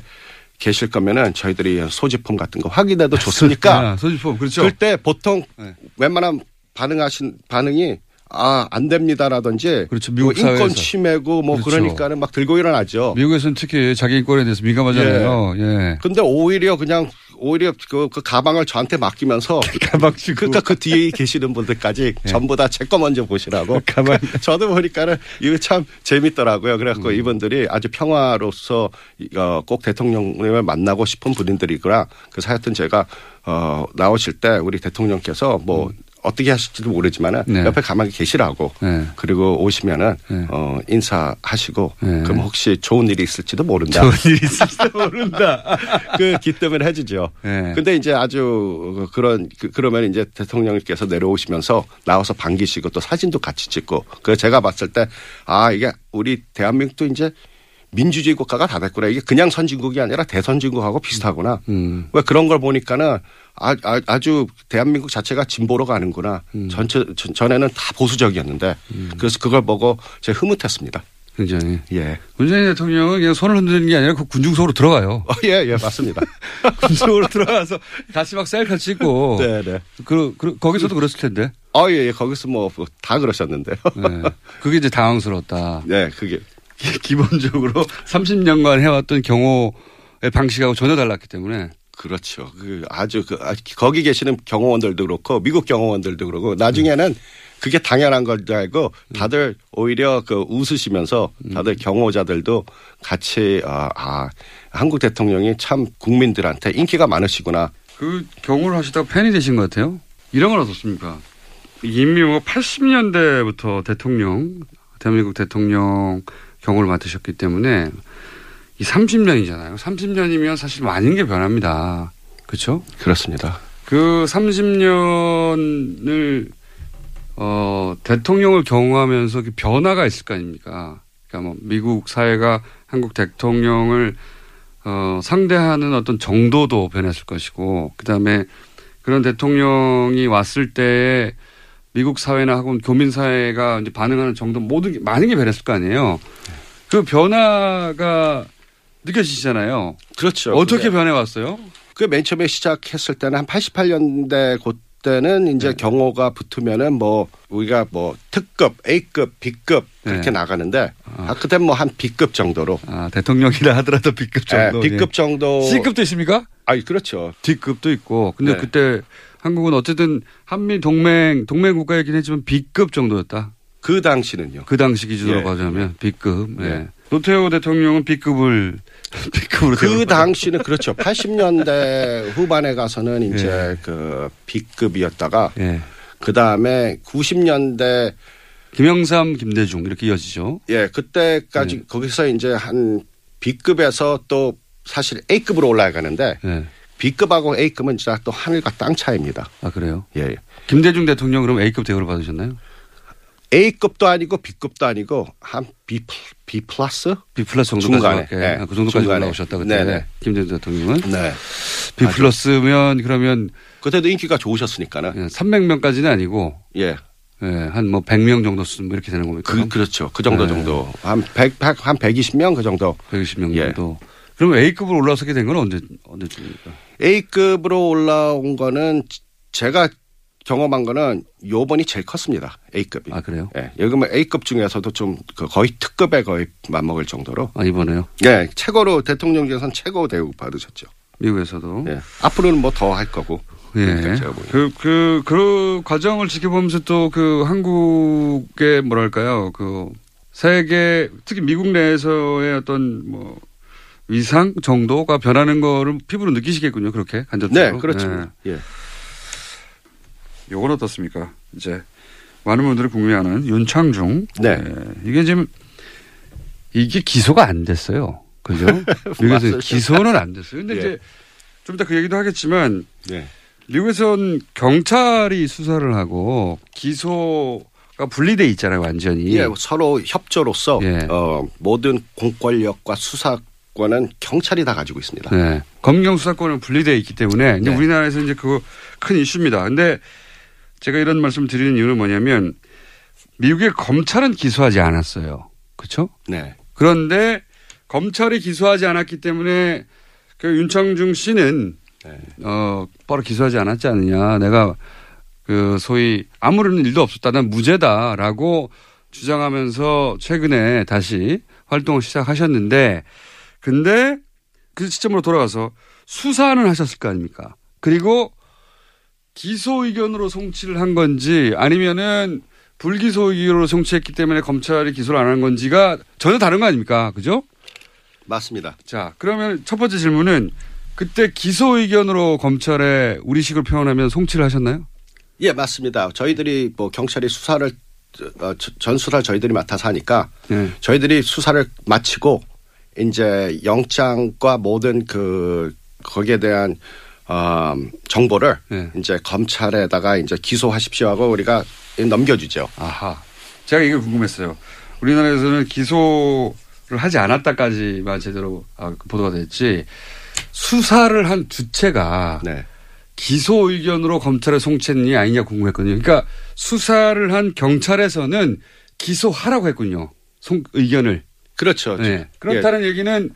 계실 거면은 저희들이 소지품 같은 거 확인해도 좋으니까 아, 소지품 그렇죠. 그때 보통 네. 웬만한 반응하신 반응이 아, 안 됩니다라든지 그렇죠. 미국 뭐 인권 사회에서. 침해고 뭐 그렇죠. 그러니까는 막 들고 일어나죠. 미국에서는 특히 자기 인권에 대해서 민감하잖아요. 예. 근데 오히려 그냥 오히려 그, 그 가방을 저한테 맡기면서 가방 쥐고. 그러니까 그 뒤에 계시는 분들까지 전부 다 제 거 먼저 보시라고 가방. 저도 보니까는 이거 참 재밌더라고요. 그래갖고 이분들이 아주 평화로서 이거 꼭 대통령님을 만나고 싶은 분들이구나. 그래서 하여튼 제가 어 나오실 때 우리 대통령께서 뭐 어떻게 하실지도 모르지만은 네. 옆에 가만히 계시라고 네. 그리고 오시면은 네. 어 인사하시고 네. 그럼 혹시 좋은 일이 있을지도 모른다. 좋은 일이 있을지도 모른다. 그 기뜸을 해주죠. 네. 근데 이제 아주 그런 그, 그러면 이제 대통령님께서 내려오시면서 나와서 반기시고 또 사진도 같이 찍고 그래서 제가 봤을 때 아 이게 우리 대한민국도 이제 민주주의 국가가 다 됐구나 이게 그냥 선진국이 아니라 대선진국하고 비슷하구나. 음. 왜 그런 걸 보니까는 아, 아, 주 대한민국 자체가 진보로 가는구나. 음. 전체 전- 전에는 다 보수적이었는데 그래서 그걸 보고 제가 흐뭇했습니다. 굉장히. 예. 문재인 대통령은 그냥 손을 흔드는 게 아니라 그 군중석으로 들어가요. 어, 예, 예, 맞습니다. 군중석으로 들어가서 같이 막 셀카 찍고. 네, 네. 그, 그, 거기서도 그랬을 텐데. 어, 예, 예. 거기서 뭐 다 그러셨는데요. 네. 그게 이제 당황스러웠다. 네, 그게 기본적으로 30년간 해왔던 경호의 방식하고 전혀 달랐기 때문에. 그렇죠. 그 아주 그 아, 거기 계시는 경호원들도 그렇고 미국 경호원들도 그렇고 나중에는 그게 당연한 걸줄 알고 다들 오히려 그 웃으시면서 다들 경호자들도 같이 아, 아 한국 대통령이 참 국민들한테 인기가 많으시구나. 그 경호를 하시다가 팬이 되신 것 같아요. 이런 건 어떻습니까? 이미 80년대부터 대통령, 대한민국 대통령 경호를 맡으셨기 때문에 이 30년이잖아요. 30년이면 사실 많은 게 변합니다. 그렇죠? 그렇습니다. 그 30년을 어 대통령을 경호하면서 그 변화가 있을 거 아닙니까? 그러니까 뭐 미국 사회가 한국 대통령을 어 상대하는 어떤 정도도 변했을 것이고 그다음에 그런 대통령이 왔을 때 미국 사회나 혹은 교민 사회가 이제 반응하는 정도 모든 게 많은 게 변했을 거 아니에요. 그 변화가 느껴지잖아요. 그렇죠. 어떻게 그게. 변해 왔어요? 그 맨 처음에 시작했을 때는 한 88년대 그때는 이제 경호가 붙으면은 뭐 우리가 뭐 특급, A급, B급 그렇게 네. 나가는데 아, 그때 뭐 한 B급 정도로. 아, 대통령이라 하더라도 B급 정도. 예, B급 정도. C급도 있습니까? 아니 그렇죠. D급도 있고. 근데 네. 그때 한국은 어쨌든 한미 동맹 동맹 국가이긴 했지만 B급 정도였다. 그 당시는요. 그 당시 기준으로 예. 봐자면 B급. 예. 네. 노태우 대통령은 B급을 B급으로 그 당시는 그렇죠. 80년대 후반에 가서는 이제 예. 그 B급이었다가 예. 그 다음에 90년대 김영삼, 김대중 이렇게 이어지죠. 예 그때까지 네. 거기서 이제 한 B급에서 또 사실 A급으로 올라가는데 예. B급하고 A급은 진짜 또 하늘과 땅 차이입니다. 아 그래요? 예. 김대중 대통령 그럼 A급 대우를 받으셨나요? A급도 아니고 B급도 아니고 한 B, 플- B 플러스? B 플러스 정도까지 중간에. 네. 네. 그 정도까지 중간에. 올라오셨다 그때 네네. 김대중 대통령은 네. B 플러스면 그러면 그때도 인기가 좋으셨으니까는. 예, 300명까지는 아니고 예. 한뭐 100명 정도 수준 뭐 이렇게 되는 겁니까? 그, 그렇죠. 그 정도 네. 정도. 한 100, 한 120명 그 정도. 120명 예. 정도. 그러면 A급으로 올라서게 된 건 언제 언제쯤입니까? A급으로 올라온 거는 제가 경험한 거는 요번이 제일 컸습니다. A급이. 아 그래요? 예. 여기면 A급 중에서도 좀그 거의 특급에 거의 맞먹을 정도로. 아 이번에요? 예. 최고로 대통령 중에서는 최고 대우 받으셨죠. 미국에서도. 예. 앞으로는 뭐 더 할 거고. 예. 그, 그, 그 과정을 지켜보면서 또 그 한국의 뭐랄까요. 그 세계, 특히 미국 내에서의 어떤 뭐 위상 정도가 변하는 거를 피부로 느끼시겠군요. 그렇게 간접적으로. 네, 그렇죠. 예. 요건 어떻습니까? 이제 많은 분들이 궁금해하는 윤창중. 네. 예, 이게 지금 이게 기소가 안 됐어요. 그죠? 미국에서 맞아요. 기소는 안 됐어요. 근데 예. 이제 좀 이따 그 얘기도 하겠지만 네. 미국에선 경찰이 수사를 하고 기소가 분리돼 있잖아요, 완전히. 예, 서로 협조로서 예. 어, 모든 공권력과 수사 권은 경찰이 다 가지고 있습니다. 네. 검경 수사권은 분리되어 있기 때문에 이제 네. 우리나라에서 이제 그거 큰 이슈입니다. 근데 제가 이런 말씀을 드리는 이유는 뭐냐면 미국의 검찰은 기소하지 않았어요. 그렇죠? 네. 그런데 검찰이 기소하지 않았기 때문에 그 윤창중 씨는 네. 어 바로 기소하지 않았지 않느냐. 내가 그 소위 아무런 일도 없었다. 난 무죄다라고 주장하면서 최근에 다시 활동을 시작하셨는데 근데 그 시점으로 돌아가서 수사는 하셨을 거 아닙니까? 그리고 기소 의견으로 송치를 한 건지 아니면은 불기소 의견으로 송치했기 때문에 검찰이 기소를 안 한 건지가 전혀 다른 거 아닙니까? 그죠? 맞습니다. 자, 그러면 첫 번째 질문은 그때 기소 의견으로 검찰에 우리식으로 표현하면 송치를 하셨나요? 예, 맞습니다. 저희들이 뭐 경찰이 수사를 어, 저- 전 수사를 저희들이 맡아서 하니까 네. 저희들이 수사를 마치고 이제 영장과 모든 그 거기에 대한 어, 정보를 네. 이제 검찰에다가 이제 기소하십시오 하고 우리가 넘겨주죠. 아하. 제가 이게 궁금했어요. 우리나라에서는 기소를 하지 않았다까지만 제대로 아, 그 보도가 됐지 수사를 한 주체가 네. 기소 의견으로 검찰에 송치했니 아니냐 궁금했거든요. 그러니까 수사를 한 경찰에서는 기소하라고 했군요. 송 의견을. 그렇죠. 네. 그렇다는 얘기는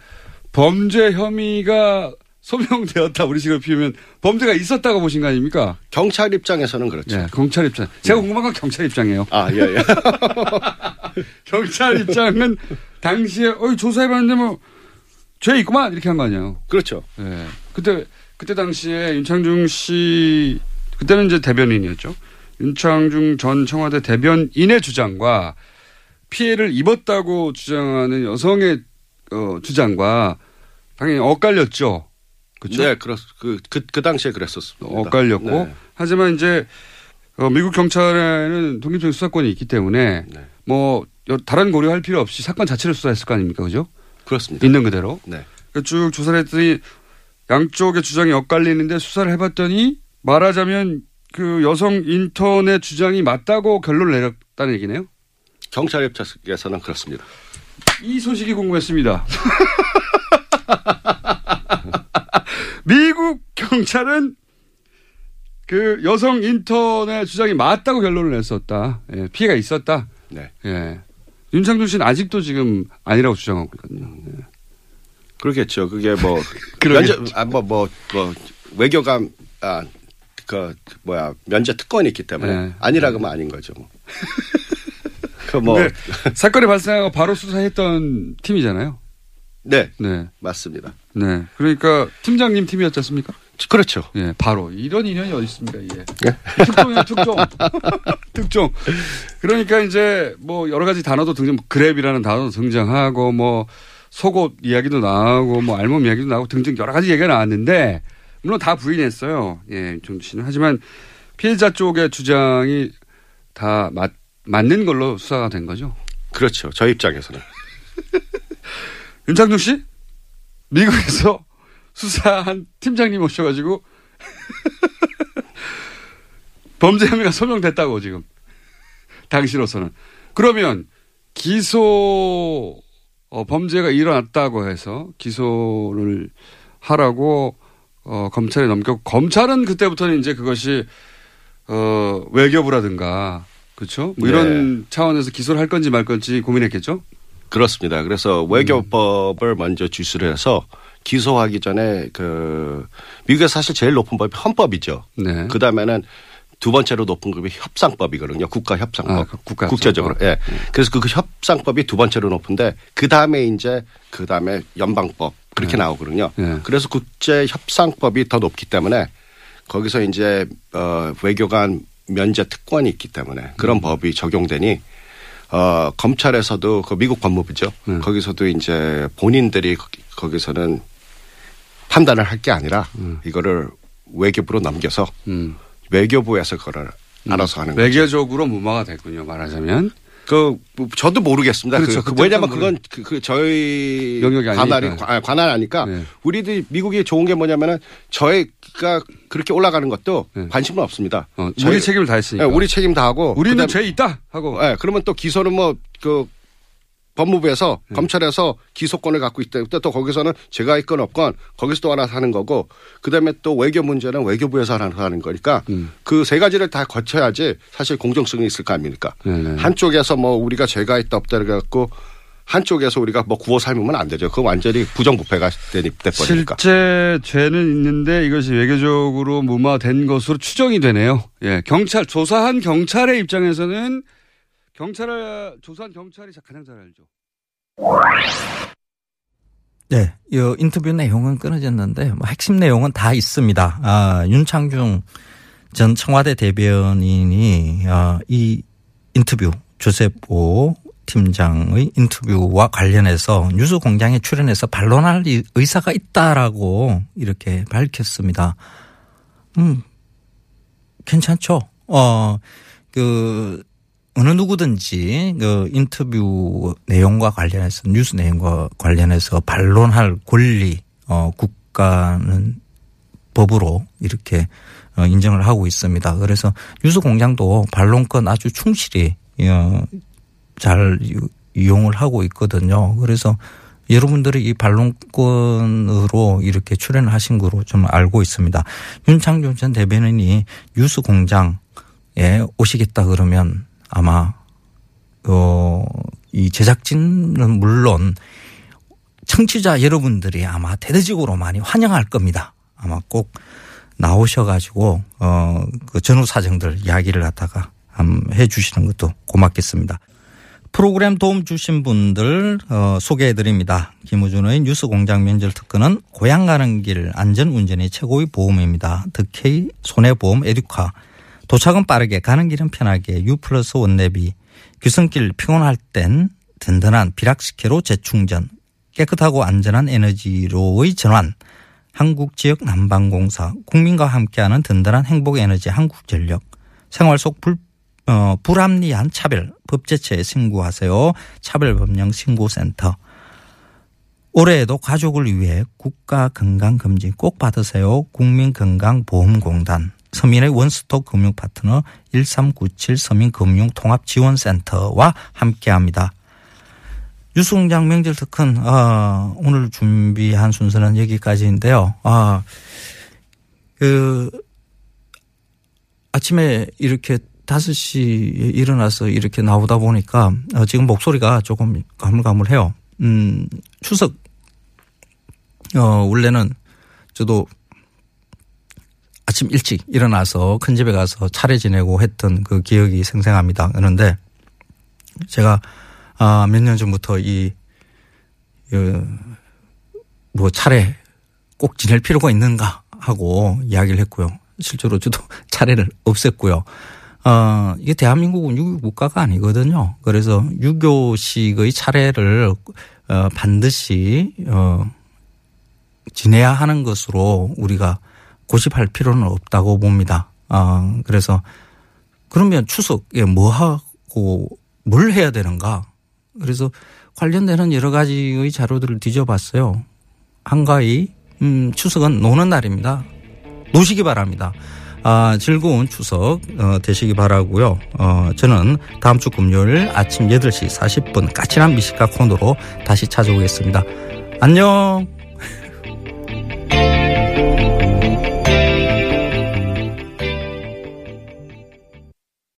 범죄 혐의가 소명되었다 우리 식으로 피우면 범죄가 있었다고 보신 거 아닙니까? 경찰 입장에서는 그렇죠. 네, 경찰 입장. 제가 궁금한 건 경찰 입장이에요. 아, 예, 예. 경찰 입장은 당시에 어이 조사해봤는데 뭐 죄 있구만 이렇게 한 거 아니에요. 그렇죠. 예. 그때 그때 당시에 윤창중 씨 그때는 이제 대변인이었죠. 윤창중 전 청와대 대변인의 주장과 피해를 입었다고 주장하는 여성의 어, 주장과 당연히 엇갈렸죠. 그렇죠? 네, 그렇, 그, 그, 그 당시에 그랬었습니다. 엇갈렸고 네. 하지만 이제 어, 미국 경찰에는 독립적인 수사권이 있기 때문에 네. 뭐 여- 다른 고려할 필요 없이 사건 자체를 수사했을 거 아닙니까, 그죠? 그렇습니다. 있는 그대로. 네. 그쭉 조사를 했더니 양쪽의 주장이 엇갈리는데 수사를 해봤더니 말하자면 그 여성 인턴의 주장이 맞다고 결론을 내렸다는 얘기네요. 경찰 입장에서는 그렇습니다. 이 소식이 궁금했습니다. 미국 경찰은 그 여성 인턴의 주장이 맞다고 결론을 냈었다. 예, 피해가 있었다. 네. 예. 윤창준 씨는 아직도 지금 아니라고 주장하고 있거든요. 예. 그렇겠죠. 그게 뭐 그러겠죠. 면제 아뭐 뭐 뭐 외교감 아그 뭐야 면제 특권이 있기 때문에 네. 아니라 그러면 아닌 거죠. 뭐. 그뭐 근데 사건이 발생하고 바로 수사했던 팀이잖아요. 네, 네. 맞습니다. 네. 그러니까 팀장님 팀이었지 않습니까? 그렇죠. 예, 바로. 이런 인연이 어디 있습니까, 이게. 예? 특종이야, 특종. 특종. 그러니까 이제 뭐 여러 가지 단어도 등장, 뭐 그랩이라는 단어도 등장하고 뭐 속옷 이야기도 나오고 뭐 알몸 이야기도 나오고 등등 여러 가지 얘기가 나왔는데 물론 다 부인했어요. 예, 윤정주 씨는. 하지만 피해자 쪽의 주장이 다 맞, 맞는 걸로 수사가 된 거죠. 그렇죠. 저희 입장에서는 윤창중 씨? 미국에서 수사한 팀장님 오셔가지고 범죄 혐의가 소명됐다고 지금 당시로서는 그러면 기소 어, 범죄가 일어났다고 해서 기소를 하라고 어, 검찰에 넘겨 검찰은 그때부터는 이제 그것이 어, 외교부라든가 그렇죠? 뭐 네. 이런 차원에서 기소를 할 건지 말 건지 고민했겠죠? 그렇습니다. 그래서 외교법을 먼저 주시를 해서 기소하기 전에 그 미국에서 사실 제일 높은 법이 헌법이죠. 네. 그 다음에는 두 번째로 높은 급이 협상법이거든요. 국가 협상법. 아, 그 국가협상법. 국제적으로. 예. 그래서 그 협상법이 두 번째로 높은데 그 다음에 이제 그 다음에 연방법 그렇게 네. 나오거든요. 네. 그래서 국제 협상법이 더 높기 때문에 거기서 이제 어 외교관 면제 특권이 있기 때문에 그런 음. 법이 적용되니 어 검찰에서도 그 미국 법무부죠. 네. 거기서도 이제 본인들이 거기- 거기서는 판단을 할 게 아니라 이거를 외교부로 넘겨서 음. 외교부에서 그걸 알아서 하는 거죠. 외교적으로 무마가 됐군요. 말하자면 그 뭐, 저도 모르겠습니다. 그렇죠. 그, 그 왜냐면 모르- 그건 그, 그 저희 영역이 관할이 아니니까. 관- 관할 아니까 네. 우리들 미국이 좋은 게 뭐냐면은 저희 가 그렇게 올라가는 것도 네. 관심은 없습니다. 어, 저희- 우리 책임을 다 했으니까. 네, 우리 책임 다 하고 우리는 그다음- 죄 있다 하고. 예, 그러면 또 기소는 뭐 그 법무부에서 네. 검찰에서 기소권을 갖고 있다. 또, 또 거기서는 제가 있건 없건 거기서 또 알아서 하는 거고 그다음에 또 외교 문제는 외교부에서 알아서 하는 거니까 음. 그세 가지를 다 거쳐야지 사실 공정성이 있을 거 아닙니까? 네네. 한쪽에서 뭐 우리가 죄가 있다 없다 그래 갖고 한쪽에서 우리가 뭐 구워 삶으면 안 되죠. 그건 완전히 부정부패가 돼버리니까. 실제 죄는 있는데 이것이 외교적으로 무마된 것으로 추정이 되네요. 예, 경찰 조사한 경찰의 입장에서는 경찰을 조사한 경찰이 가장 잘 알죠. 네, 이 인터뷰 내용은 끊어졌는데 뭐 핵심 내용은 다 있습니다. 아, 윤창중 전 청와대 대변인이 아, 이 인터뷰 조세포 팀장의 인터뷰와 관련해서 뉴스 공장에 출연해서 반론할 의사가 있다라고 이렇게 밝혔습니다. 음, 괜찮죠? 어, 그, 어느 누구든지 그 인터뷰 내용과 관련해서 뉴스 내용과 관련해서 반론할 권리, 어, 국가는 법으로 이렇게 어, 인정을 하고 있습니다. 그래서 뉴스 공장도 반론권 아주 충실히 어, 잘 이용을 하고 있거든요. 그래서 여러분들이 이 반론권으로 이렇게 출연하신 거로 좀 알고 있습니다. 윤창준 전 대변인이 뉴스 공장에 오시겠다 그러면 아마 어, 이 제작진은 물론 청취자 여러분들이 아마 대대적으로 많이 환영할 겁니다. 아마 꼭 나오셔가지고 어 그 전후 사정들 이야기를 갖다가 해 주시는 것도 고맙겠습니다. 프로그램 도움 주신 분들 어, 소개해 드립니다. 김우준의 뉴스 공장 면접 특허는 고향 가는 길 안전 운전이 최고의 보험입니다. 득케이 손해보험 에듀카. 도착은 빠르게 가는 길은 편하게 유 플러스 원내비. 규성길 피곤할 땐 든든한 비락식혜로 재충전. 깨끗하고 안전한 에너지로의 전환. 한국지역 난방공사. 국민과 함께하는 든든한 행복에너지 한국전력. 생활 속 불, 어, 불합리한 차별 법제처에 신고하세요. 차별법령 신고센터 올해에도 가족을 위해 국가 건강 검진 꼭 받으세요. 국민건강보험공단 서민의 원스톱 금융 파트너 1397 서민금융통합지원센터와 함께합니다. 뉴스공장 명절 특근 어, 오늘 준비한 순서는 여기까지인데요. 아, 그 아침에 이렇게 5시에 일어나서 이렇게 나오다 보니까 어, 지금 목소리가 조금 가물가물해요. 음, 추석 어, 원래는 저도 아침 일찍 일어나서 큰 집에 가서 차례 지내고 했던 그 기억이 생생합니다. 그런데 제가 아, 몇 년 전부터 이, 뭐 차례 꼭 지낼 필요가 있는가 하고 이야기를 했고요. 실제로 저도 차례를 없앴고요. 어, 이게 대한민국은 유교 국가가 아니거든요. 그래서 유교식의 차례를 어, 반드시 어, 지내야 하는 것으로 우리가 고집할 필요는 없다고 봅니다. 아, 그래서 그러면 추석에 뭐 하고 뭘 해야 되는가? 그래서 관련되는 여러 가지의 자료들을 뒤져봤어요. 한가히 음, 추석은 노는 날입니다. 노시기 바랍니다. 아, 즐거운 추석 어, 되시기 바라고요. 어, 저는 다음 주 금요일 아침 8시 40분 까칠한 미식가 코너로 다시 찾아오겠습니다. 안녕.